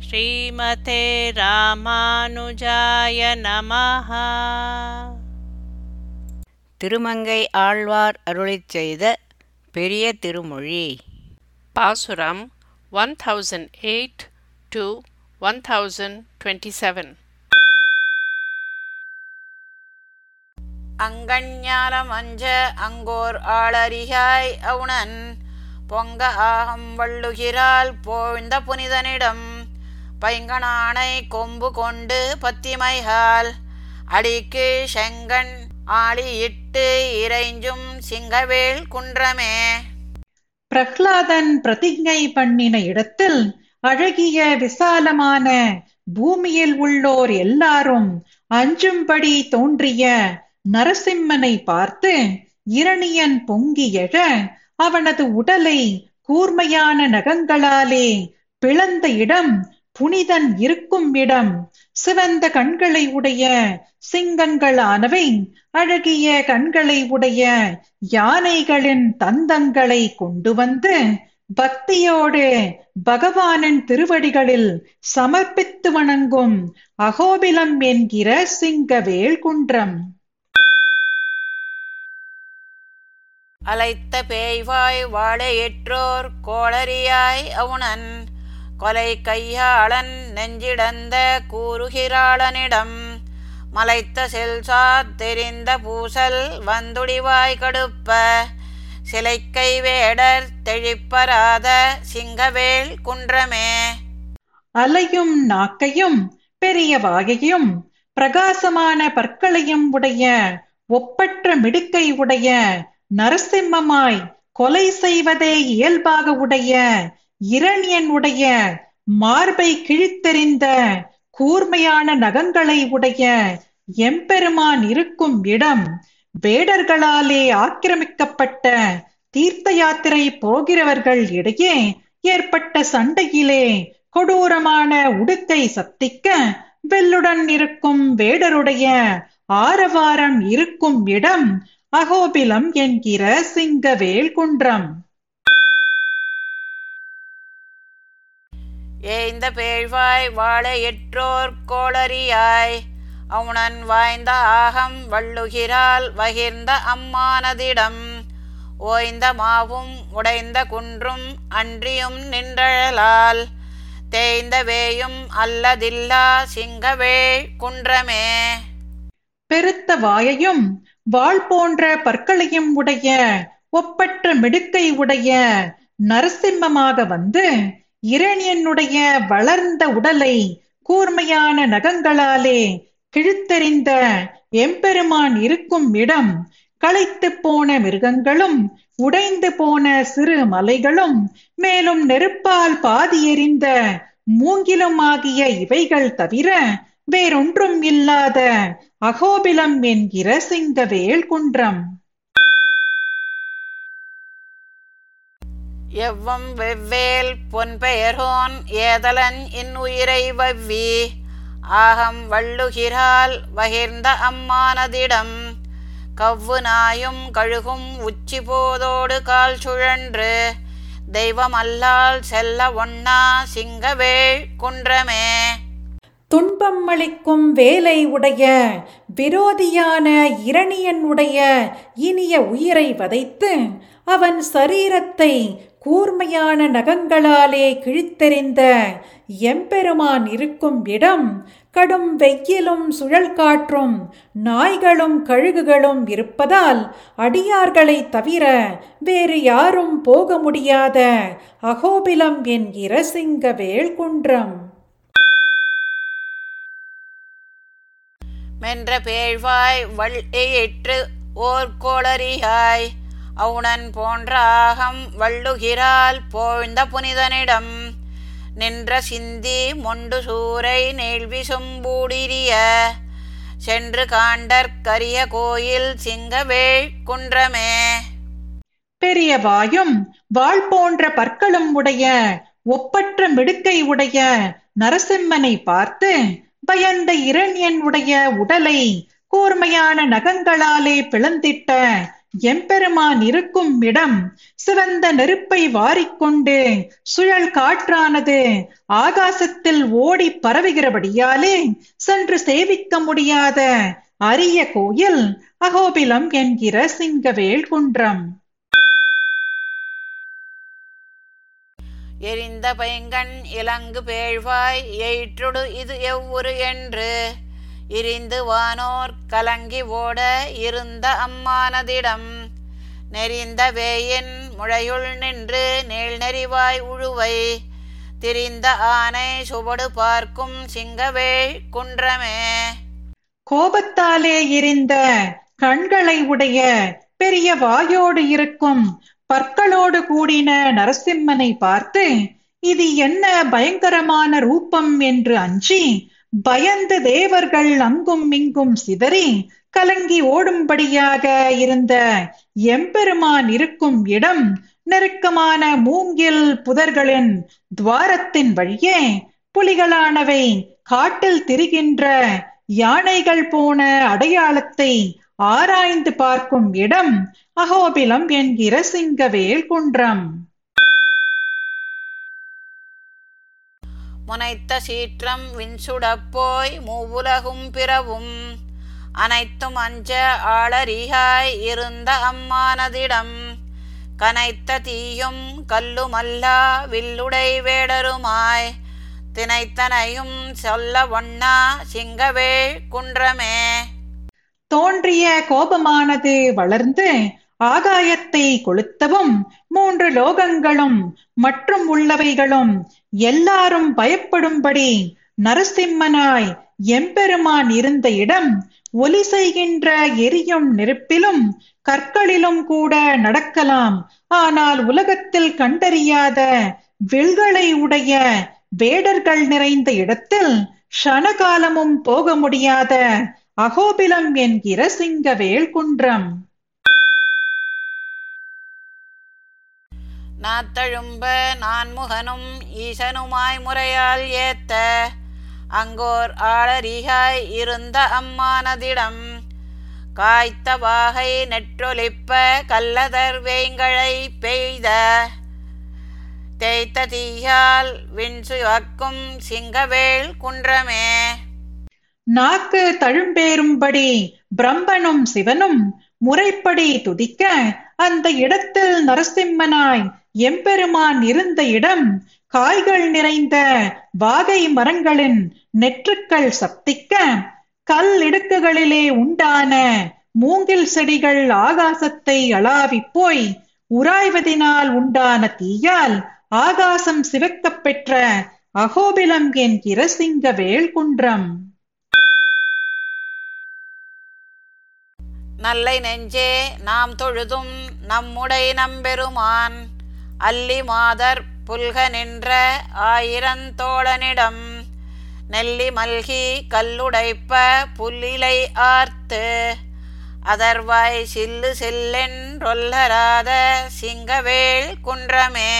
ஸ்ரீமதே ராமானுஜாய நமஹ. திருமங்கை ஆழ்வார் அருளிச் செய்த பெரிய திருமொழி. பாசுரம் one thousand eight two one thousand twenty seven அங்கஞ்ஞாலம் அஞ்ச அங்கோர் ஆளறியாய் அவுணன் பொங்க ஆகம் வள்ளுகிறாள் போழ்ந்த புனிதனிடம். பைங்கனானை கொம்பு கொண்டு பத்திமைகால். அடிக்கு செங்கன் ஆளியிட்டு இறைஞ்சும் சிங்கவேல் குன்றமே. பிரஹ்லாதன் பிரதிஜை பண்ணின இடத்தில் அழகிய விசாலமான பூமியில் உள்ளோர் எல்லாரும் அஞ்சும்படி தோன்றிய நரசிம்மனை பார்த்து இரணியன் பொங்கி எழ அவனது உடலை கூர்மையான நகங்களாலே பிளந்த இடம் புனிதன் இருக்கும் இடம் சிவந்த கண்களை உடைய சிங்கங்களானவை அழகிய கண்களை உடைய யானைகளின் தந்தங்களை கொண்டு வந்து பக்தியோடு பகவானின் திருவடிகளில் சமர்ப்பித்து வணங்கும் அகோபிலம் என்கிற சிங்கவேல் குன்றம். அலைத்த பேய்வாய் வாழையற்றோர் கோளரியாய் அவுணன். கொலை கையாளன் நெஞ்சிடந்த கூறுகிறாளனிடம் மலைத்த செல்சாத் தெரிந்த பூசல் வந்துடிவாய் கடுப்ப சிலைக்கை வேடர் தெழிப்பராத சிங்கவேல் குன்றமே. அலையும் நாக்கையும் பெரிய வாயையும் பிரகாசமான பற்களையும் உடைய ஒப்பற்ற மிடுக்கை உடைய நரசிம்மமாய் கொலை செய்வதே இயல்பாக உடைய இரணியனுடைய மார்பை கிழித்தெறிந்த கூர்மையான நகங்களை உடைய எம்பெருமான் இருக்கும் இடம் வேடர்களாலே ஆக்கிரமிக்கப்பட்ட தீர்த்த யாத்திரை போகிறவர்கள் இடையே ஏற்பட்ட சண்டையிலே கொடூரமான உடுக்கை சத்திக்க வெல்லுடன் இருக்கும் வேடருடைய ஆரவாரம் இருக்கும் இடம் அகோபிலம் என்கிற சிங்கவேல் குன்றம் ஏய்ந்த பேழ்வாய் வாழையிற்றோர் கோளரியாய் அவுணன் வாய்ந்த ஆகம் வள்ளுகிறாள் வகிர்ந்த அம்மானதிடம். ஓய்ந்த மாவும் உடைந்த குன்றும் அன்றியும் நின்றழலால். தேய்ந்த வேயும் அல்லதில்லா சிங்கவே குன்றமே. பெருத்த வாயையும் வாள் போன்ற பற்களையும் உடைய ஒப்பற்ற மிடுக்கை உடைய நரசிம்மமாக வந்து இரணியனுடைய வளர்ந்த உடலை கூர்மையான நகங்களாலே கிழித்தெறிந்த எம்பெருமான் இருக்கும் இடம் களைத்து போன மிருகங்களும் உடைந்து போன சிறு மலைகளும் மேலும் நெருப்பால் பாதி எறிந்த மூங்கிலும் ஆகிய இவைகள் தவிர வேறொன்றும் இல்லாத அகோபிலம் என்கிற சிங்கவேல் குன்றம். எவ்வம் வெவ்வேல் பொன்பெயர்கோன் ஏதலன் இன்னுயிரை வவ்வி. ஆகம் வள்ளுகிறால் வகிர்ந்த அம்மானதிடம் கவ்வு நாயும் கழுகும் உச்சி போதோடு கால் சுழன்று தெய்வமல்லால் செல்ல ஒண்ணா சிங்கவேள் குன்றமே. துன்பம் அளிக்கும் வேலை உடைய விரோதியான இரணியன் உடைய இனிய உயிரை வதைத்து அவன் சரீரத்தை கூர்மையான நகங்களாலே கிழித்தெறிந்த எம்பெருமான் இருக்கும் இடம் கடும் வெயிலும் சுழல் காற்றும் நாய்களும் கழுகுகளும் இருப்பதால் அடியார்களை தவிர வேறு யாரும் போக முடியாத அகோபிலம் என்கிற சிங்கவேல் குன்றம் மென்ற பேழ்வாய் வள்ளியிற்று ஓர் கோளறியாய் அவுணன் போன்றாகம் வள்ளுகிறாள் போழ்ந்த புனிதனிடம். நின்ற சிந்தி மொண்டு சூரை நெல்வி சொம்பூடிரிய சென்று காண்டற்கரிய கோயில் சிங்கவேள் குன்றமே. பெரிய வாயும் வாள் போன்ற பற்களும் உடைய ஒப்பற்ற மிடுக்கை உடைய நரசிம்மனை பார்த்து பயந்த இரண்யன் உடைய உடலை கூர்மையான நகங்களாலே பிளந்திட்ட எம்பெருமான் இருக்கும் இடம் சிவந்த நெருப்பை வாரிக்கொண்டு சுழல் காற்றானது. ஆகாசத்தில் ஓடி பரவுகிறபடியாலே சென்று சேவிக்க முடியாத அரிய கோயில் அகோபிலம் என்கிற சிங்கவேல் குன்றம். எரிந்த பைங்கண் இலங்கு பேழ்வாய் எயிற்றுடு இது எவ்வொரு என்று. இரிந்து வானோர் கலங்கி ஓட இருந்த அம்மானதிடம் நெறிந்த வேயின் முழையுள் நின்று நீள்நெறிவாய் உழுவை திரிந்த ஆனை சுவடு பார்க்கும் சிங்கவேள் குன்றமே. கோபத்தாலே எரிந்த கண்களை உடைய பெரிய வாயோடு இருக்கும் பற்களோடு கூடின நரசிம்மனை பார்த்து இது என்ன பயங்கரமான ரூபம் என்று அஞ்சி பயந்து தேவர்கள் அங்கும் இங்கும் சிதறி கலங்கி ஓடும்படியாக இருந்த எம்பெருமான் இருக்கும் இடம் நெருக்கமான மூங்கில் புதர்களின் துவாரத்தின் வழியே புலிகளானவை காட்டில் திரிகின்ற யானைகள் போன அடையாளத்தை ஆராய்ந்து பார்க்கும் இடம் அகோபிலம் என்கிற சிங்கவேல் குன்றம். முனைத்த சீற்றம் விண்சுடப்போய் மூவுலகும் பிறவும் அனைத்தும் அஞ்ச ஆளரிகாய் இருந்த அம்மானதிடம் கனைத்த தீயும் கல்லுமல்லா வில்லுடை வேடருமாய் தினைத்தனையும் சொல்ல ஒண்ணா சிங்கவேள் குன்றமே. தோன்றிய கோபமானது வளர்ந்து ஆகாயத்தை கொளுத்தவும் மூன்று லோகங்களும் மற்றும் உள்ளவைகளும் எல்லாரும் பயப்படும்படி நரசிம்மனாய் எம்பெருமான் இருந்த இடம் ஒலி செய்கின்ற எரியும் நெருப்பிலும் கற்களிலும் கூட நடக்கலாம். ஆனால் உலகத்தில் கண்டறியாத வில்களை உடைய வேடர்கள் நிறைந்த இடத்தில் ஷனகாலமும் போக முடியாத அகோபிலம் என்கிற சிங்கவேல் குன்றம். நாத்தழும்ப நான்முகனும் ஈசனுமாய் முறையால் ஏத்த அங்கோர் ஆளரிகாய் இருந்த அம்மானதிடம் காய்த்த வாகை நெற்றொலிப்ப கல்லதர் வேங்கழை பெய்த தேய்த்த தீயால் விண்சுவக்கும் சிங்கவேள் குன்றமே. நாக்கு தழும்பேறும்படி பிரம்மனும் சிவனும் முறைப்படி துதிக்க அந்த இடத்தில் நரசிம்மனாய் எம்பெருமான் இருந்த இடம் காய்கள் நிறைந்த வாகை மரங்களின் நெற்றுக்கள் சப்திக்க கல் இடுக்குகளிலே உண்டான மூங்கில் செடிகள் ஆகாசத்தை அளாவிப் போய் உராய்வதினால் உண்டான தீயால் ஆகாசம் சிவக்கப் பெற்ற அகோபிலம் என்கிற சிங்கவேல் குன்றம். நல்லை நெஞ்சே நாம் தொழுதும் நம்முடை நம்பெருமான். அல்லி மாதர் புல்க நின்ற ஆயிரந்தோழனிடம் நெல்லி மல்கி கல்லுடைப்ப புல்லிலை ஆர்த்து அதர்வாய் சில்லு செல்லென்றொல்லராத சிங்கவேள் குன்றமே.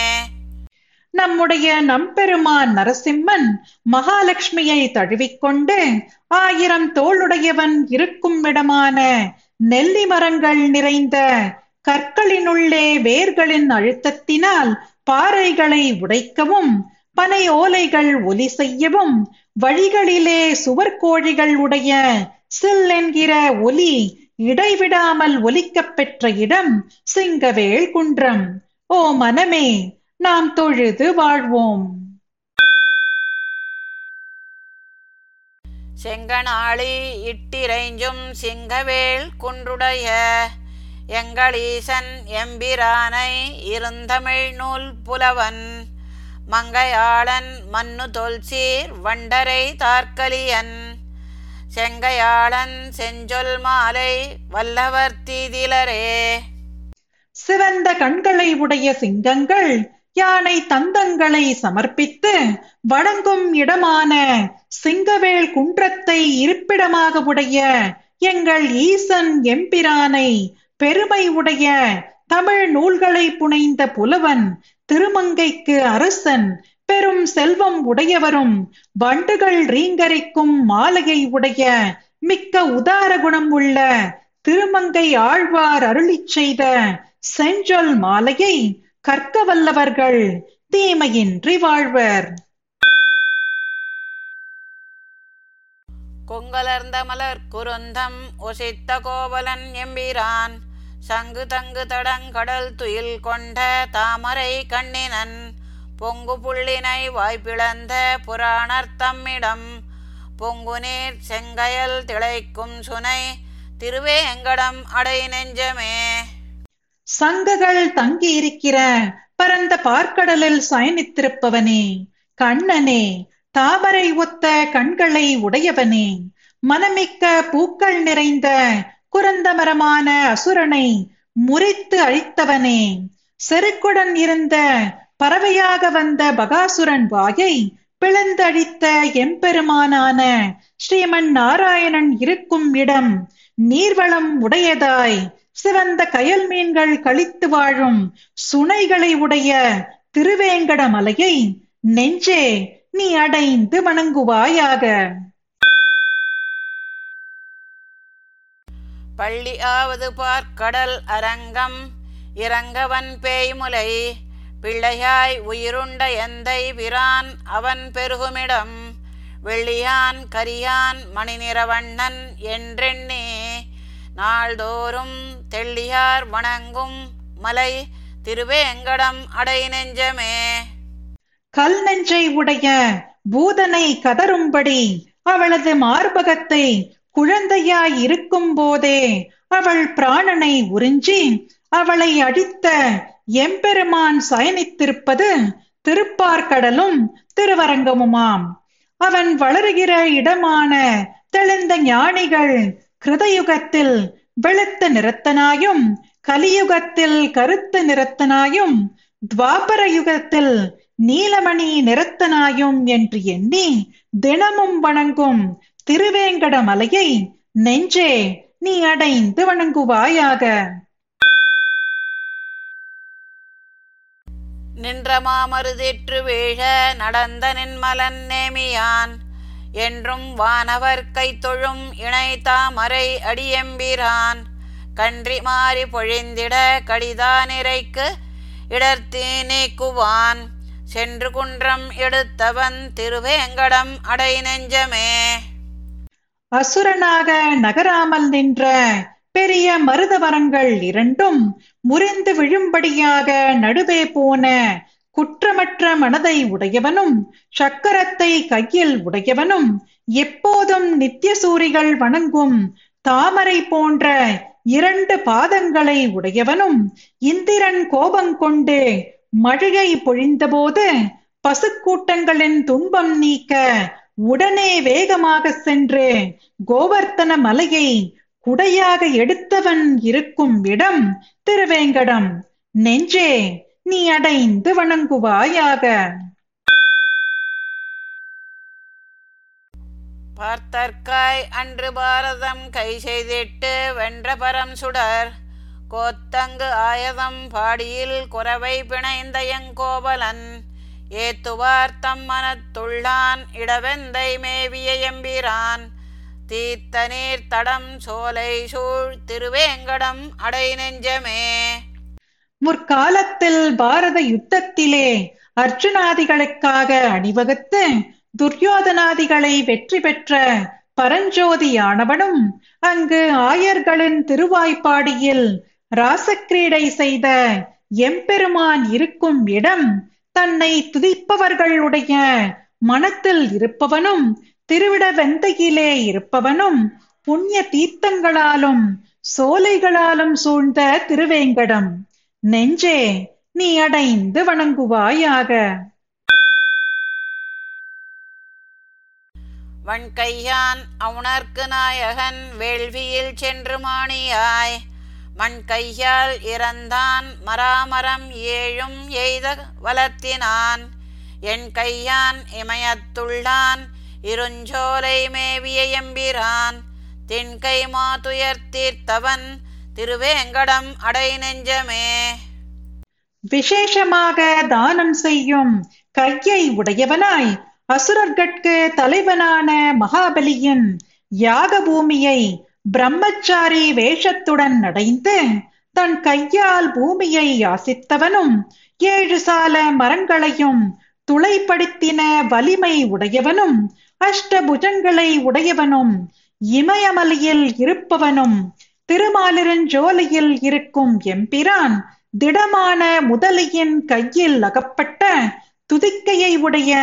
நம்முடைய நம்பெருமான் நரசிம்மன் மகாலட்சுமியை தழுவிக்கொண்டு ஆயிரம் தோளுடையவன் இருக்கும் இடமான நெல்லி மரங்கள் நிறைந்த கற்களினுள்ளே வேர்களின் அழுத்தத்தினால் பாறைகளை உடைக்கவும் பனை ஓலைகள் ஒலி செய்யவும் வழிகளிலே சுவர்கோழிகள் உடைய சில் என்கிற ஒலி இடைவிடாமல் ஒலிக்கப் பெற்ற இடம் சிங்கவேல் குன்றம். ஓ மனமே நாம் தொழுது வாழ்வோம். செங்கனாளி இட்டிரைஞ்சும் சிங்கவேல் குன்றுடைய எங்களீசன் எம்பிரானை இருந்தமிழ் நூல் புலவன் மங்கையாளன் மன்னு தொல்சீர் வண்டரை தார்கலியன் செங்கையாளன் செஞ்சொல் மாலை வல்லவர் தீதிலரே. சிவந்த கண்களை உடைய சிங்கங்கள் யானை தந்தங்களை சமர்ப்பித்து வணங்கும் இடமான சிங்கவேல் குன்றத்தை இருப்பிடமாக உடைய எங்கள் ஈசன் எம்பிரானை பெருமை உடைய தமிழ் நூல்களை புனைந்த புலவன் திருமங்கைக்கு அரசன் பெரும் செல்வம் உடையவரும் வண்டுகள் ரீங்கரிக்கும் மாலையை உடைய மிக்க உதார குணம் உள்ள திருமங்கை ஆழ்வார் அருளிச் செய்த செஞ்சொல் மாலையை கற்க வல்லவர்கள் தீமையின்றி வாழ்வர். கொங்கலர்ந்த மலர் குருந்தம் ஒசித்த கோவலன் எம்பிரான் சங்கு தங்கு தடங்கடல் துயில் கொண்ட தாமரை கண்ணினன் பொங்கு புள்ளினை வாய்ப்பிழந்த புராணர்த்தம்மிடம் பொங்கு நீர் செங்கயல் திளைக்கும் சுனை திருவேங்கடம் அடை நெஞ்சமே. சங்குகள் தங்கியிருக்கிற பரந்த பார்க்கடலில் சயனித்திருப்பவனே கண்ணனே தாமரை ஒத்த கண்களை உடையவனே மனமிக்க பூக்கள் நிறைந்த குரந்தமரமான அசுரனை முறித்து அழித்தவனே. செருக்குடன் இருந்த பறவையாக வந்த பகாசுரன் வாயை பிளந்தழித்த எம்பெருமானான ஸ்ரீமன் நாராயணன் இருக்கும் இடம் நீர்வளம் உடையதாய் சிவந்த கயல் மீன்கள் கழித்து வாழும் சுனைகளை உடைய திருவேங்கட மலையை நெஞ்சே நீ அடைந்து வணங்குவாயாக. பள்ளி ஆவது பார்க்கடல் அரங்கம். இறங்கவன் பேய்முலை பிள்ளையாய் உயிருண்ட எந்தை விரான் அவன் பெருகுமிடம். வெள்ளியான் கரியான் மணிநிறவண்ணன் என்றெண்ணே. நாள்தோறும் தெள்ளியார் வணங்கும் மலை திருவேங்கடம் அடை நெஞ்சமே. கல் நெஞ்சை உடைய பூதனை கதரும்படி அவளது மார்பகத்தை குழந்தையாய் இருக்கும் போதே அவள் பிராணனை உறிஞ்சி அவளை அடித்த எம்பெருமான் சயனித்திருப்பது திருப்பார்கடலும் திருவரங்கமுமாம். அவன் வளருகிற இடமான தெளிந்த ஞானிகள் கிருதயுகத்தில் வெளுத்த நிறத்தனாயும் கலியுகத்தில் கருத்த நிறத்தனாயும் துவாபர யுகத்தில் நீலமணி நிறத்தனாயும் என்று எண்ணி தினமும் வணங்கும் திருவேங்கட மலையை நெஞ்சே நீ அடைந்து வணங்குவாயாக. நின்ற மாமருதேற்று வீழ நடந்த நின்மலன் நேமியான் என்றும் வானவர் கை தொழும் இணை தாமரை அடியெம்பிரான். கன்றி மாறி பொழிந்திட கடிதா நிறைக்கு இடர்த்தி நீக்குவான் சென்று குன்றம் எடுத்தவன் திருவேங்கடம் அடை நெஞ்சமே அசுரனாக நகராமல் நின்ற பெரிய மருதவரங்கள் இரண்டும் முறிந்து விழும்படியாக நடுவே போன குற்றமற்ற மனதை உடையவனும் சக்கரத்தை கையில் உடையவனும் எப்போதும் நித்தியசூரிகள் வணங்கும் தாமரை போன்ற இரண்டு பாதங்களை உடையவனும் இந்திரன் கோபம் கொண்டு மழையை பொழிந்தபோது பசுக்கூட்டங்களின் துன்பம் நீக்க உடனே வேகமாக சென்றேன். கோவர்த்தன மலையை குடையாக எடுத்தவன் இருக்கும் இடம் திருவேங்கடம். நெஞ்சே நீ அடைந்து வணங்குவாயாக. பார்த்தற்காய் அன்று பாரதம் கை செய்திட்டு வென்ற பரம் சுடர். கோத்தங்கு ஆயதம் பாடியில் குறவை பிணைந்த எங்கோவலன். ஏத்துவார்த்தம் மனத்துள்ளான் இடவெந்தை மேவிய எம்பிரான். தீர்த்த நீர் தடம் சோலை சூழ் திருவேங்கடம் அடை நெஞ்சமே. முற்காலத்தில் பாரத யுத்தத்திலே அர்ஜுனாதிகளுக்காக அணிவகுத்து துரியோதனாதிகளை வெற்றி பெற்ற பரஞ்சோதியானவனும் அங்கு ஆயர்களின் திருவாய்ப்பாடியில் ராசக்கிரீடை செய்த எம்பெருமான் இருக்கும் இடம் தன்னை துதிப்பவர்களுடைய மனத்தில் இருப்பவனும் திருவிட வெந்தையிலே இருப்பவனும் புண்ணிய தீர்த்தங்களாலும் சோலைகளாலும் சூழ்ந்த திருவேங்கடம் நெஞ்சே நீ அடைந்து வணங்குவாயாக. வன்கையான் அவுணர்க்கு நாயகன் வேள்வியில் சென்று மாணியாய் மண் கையால் இறந்தான் மராமரம் ஏழும் எய்த வளர்த்தினான் என் கையான் இமயத்துள்ளான் இருஞ்சோலை மேவிய எம்பிரான். தென்கை மாதுயர் தீர்த்தவன் திருவேங்கடம் அடை நெஞ்சமே. விசேஷமாக தானம் செய்யும் கையை உடையவனாய் அசுரர்கட்கு தலைவனான மகாபலியின் யாக பூமியை பிரம்மச்சாரி வேஷத்துடன் நடைந்து தன் கையால் பூமியை யாசித்தவனும் ஏழு சால மரங்களையும் துளைப்படுத்தின வலிமை உடையவனும் அஷ்டபுஜங்களை உடையவனும் இமயமலையில் இருப்பவனும் திருமாலிருஞ்சோலையில் இருக்கும் எம்பிரான் திடமான முதலையின் கையில் அகப்பட்ட துதிக்கையை உடைய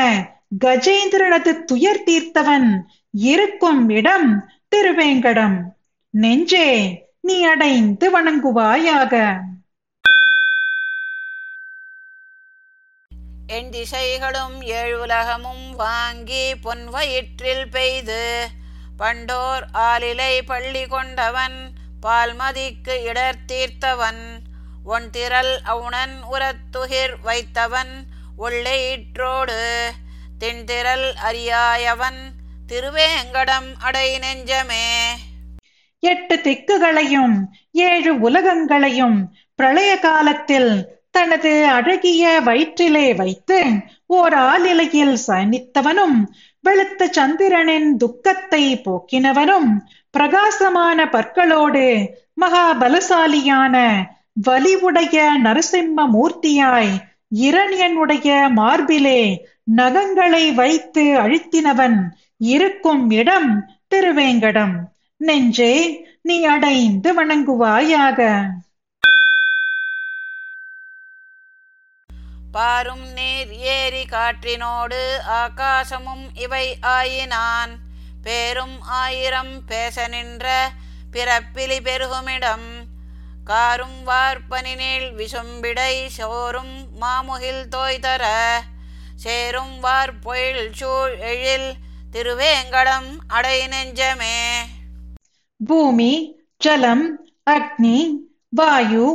கஜேந்திரனது துயர் தீர்த்தவன் இருக்கும் இடம் திருவேங்கடம். நெஞ்சே நீ அடைந்து வணங்குவாயாக. என் திசைகளும் ஏழுலகமும் வாங்கி பொன் வயிற்றில் பெய்து. பண்டோர் ஆலிலை பள்ளி கொண்டவன் பால்மதிக்கு இடர் தீர்த்தவன். ஒன் திரள் அவுணன் உரத்துகிர் வைத்தவன் உள்ளெயிற்றோடு திண்திரல் அறியாயவன் திருவேங்கடம் அடை நெஞ்சமே. எட்டு திக்குகளையும் ஏழு உலகங்களையும் பிரளய காலத்தில் தனது அழகிய வயிற்றிலே வைத்து ஓர் ஆலிலையில் சயனித்தவனும் வெளுத்த சந்திரனின் துக்கத்தை போக்கினவனும் பிரகாசமான பற்களோடு மகாபலசாலியான வலிவுடைய நரசிம்ம மூர்த்தியாய் இரணியனுடைய மார்பிலே நகங்களை வைத்து அழுத்தினவன் இருக்கும் இடம் திருவேங்கடம். நெஞ்சே நீ அடைந்து வணங்குவாயாக. பாரும் நீர் ஏரி காற்றினோடு ஆகாசமும் இவை ஆயினான். பேரும் ஆயிரம் பேச நின்ற பிறப்பிலி பெருகுமிடம். காரும் வார்ப்பனி விசும்பிடை சோறும் மாமுகில் தோய்தர. சேரும் வார்பொயில் சூழ் எழில் திருவேங்கடம் அடை நெஞ்சமே. பூமி ஜலம் அக்னி வாயு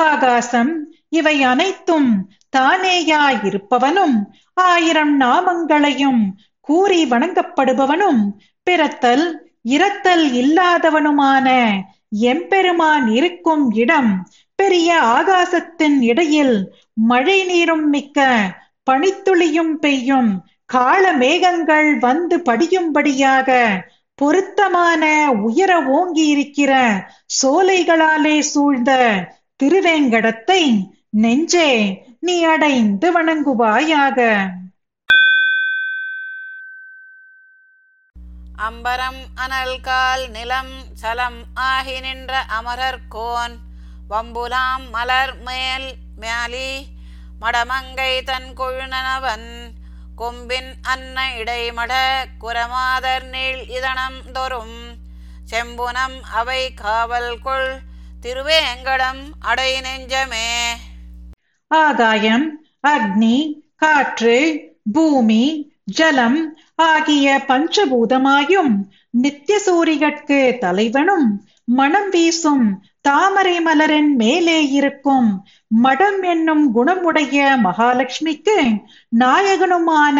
ஆகாசம் இவை அனைத்தும் தானேயாயிருப்பவனும் ஆயிரம் நாமங்களையும் கூறி வணங்கப்படுபவனும் பிறத்தல் இரத்தல் இல்லாதவனுமான எம்பெருமான் இருக்கும் இடம் பெரிய ஆகாசத்தின் இடையில் மழை நீரும் மிக்க பனித்துளியும் பெய்யும் கால மேகங்கள் வந்து படியும்படியாக பொருத்தமான உயர ஓங்கி இருக்கிற சோலைகளாலே சூழ்ந்த திருவேங்கடத்தை நெஞ்சே நீ அடைந்து வணங்குவாயாக. அம்பரம் அனல்கால் நிலம் சலம் ஆகி நின்ற அமரர்கோன் வம்புலாம் மலர் மேல் மேலி மடமங்கை தன் கொழுநனவன் கொம்பின் அன்ன இடைமட குரமாதர் நீள் இதனம் தொறும். செம்புனம் அவை காவல் கொள் திருவேங்கடம் அடை நெஞ்சமே. ஆகாயம் அக்னி காற்று பூமி ஜலம் ஆகிய பஞ்சபூதமாயும் நித்திய சூரிகட்கு தலைவனும் மனம் வீசும் தாமரை மலரின் மேலே இருக்கும் மடம் என்னும் குணமுடைய மகாலட்சுமிக்கு நாயகனுமான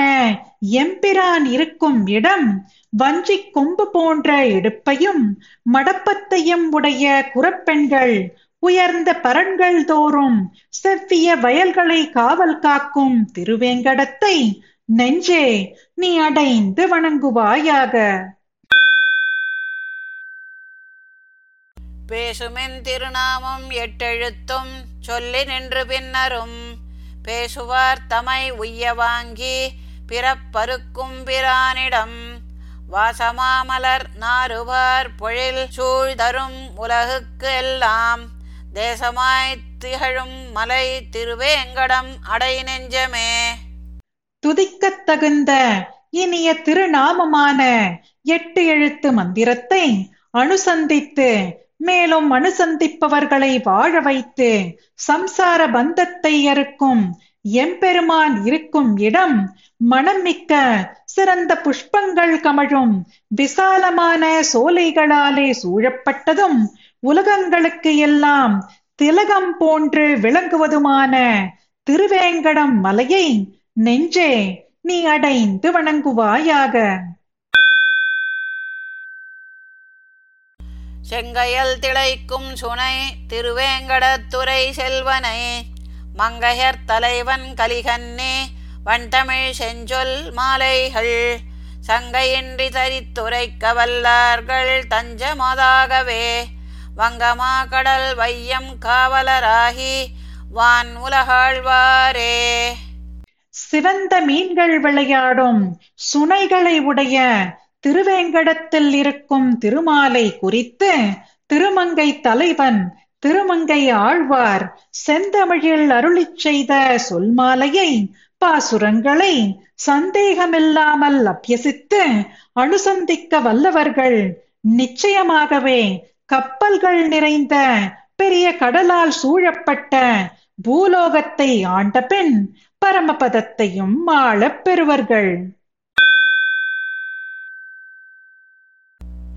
எம்பிரான் இருக்கும் இடம் வஞ்சிக் கொம்பு போன்ற இடுப்பையும் மடப்பத்தையும் உடைய குரப்பெண்கள் உயர்ந்த பரன்கள் தோறும் செவ்விய வயல்களை காவல் காக்கும் திருவேங்கடத்தை நெஞ்சே நீ அடைந்து வணங்குவாயாக. பேசுமென் திருநாமம் எட்டெழுத்தும் சொல்லி நின்று பின்னரும். பேசுவார் தமை உய்ய வாங்கி பிறப்பருக்கும் பிரானிடம். வாசமாமலர் நாறுவார் பொழில் சூழ்தரும் உலகுக்கு எல்லாம். தேசமாய் திகழும் மலை திருவேங்கடம் அடை நெஞ்சமே. துதிக்கத் தகுந்த இனிய திருநாமமான எட்டு எழுத்து மந்திரத்தை அனுசந்தித்து மேலும் அனுசந்திப்பவர்களை வாழ வைத்து சம்சார பந்தத்தை அறுக்கும் எம்பெருமான் இருக்கும் இடம் மணமிக்க சிறந்த புஷ்பங்கள் கமழும் விசாலமான சோலைகளாலே சூழப்பட்டதும் உலகங்களுக்கு எல்லாம் திலகம் போன்று விளங்குவதுமான திருவேங்கடம் மலையை நெஞ்சே நீ அடைந்து வணங்குவாயாக. செங்கையல் திளைக்கும் சுனை திருவேங்கடத்துறை செல்வனை மங்கையர் தலைவன் கலிகன்னே வண்டமிழ் செஞ்சொல் மாலைகள் சங்கையின்றி தரித்துரைக்க வல்லார்கள் தஞ்சமதாகவே வங்கமா கடல் வையம் காவலராகி வான் உலகாழ்வாரே. சிவந்த மீன்கள் விளையாடும் சுனைகளை உடைய திருவேங்கடத்தில் இருக்கும் திருமாலை குறித்து திருமங்கை தலைவன் திருமங்கை ஆழ்வார் செந்தமிழில் அருளிச் செய்த சொல்மாலையை பாசுரங்களை சந்தேகமில்லாமல் அபியசித்து அனுசந்திக்க வல்லவர்கள் நிச்சயமாகவே கப்பல்கள் நிறைந்த பெரிய கடலால் சூழப்பட்ட பூலோகத்தை ஆண்ட பின் பரமபதத்தையும் ஆளப் பெறுவர்கள்.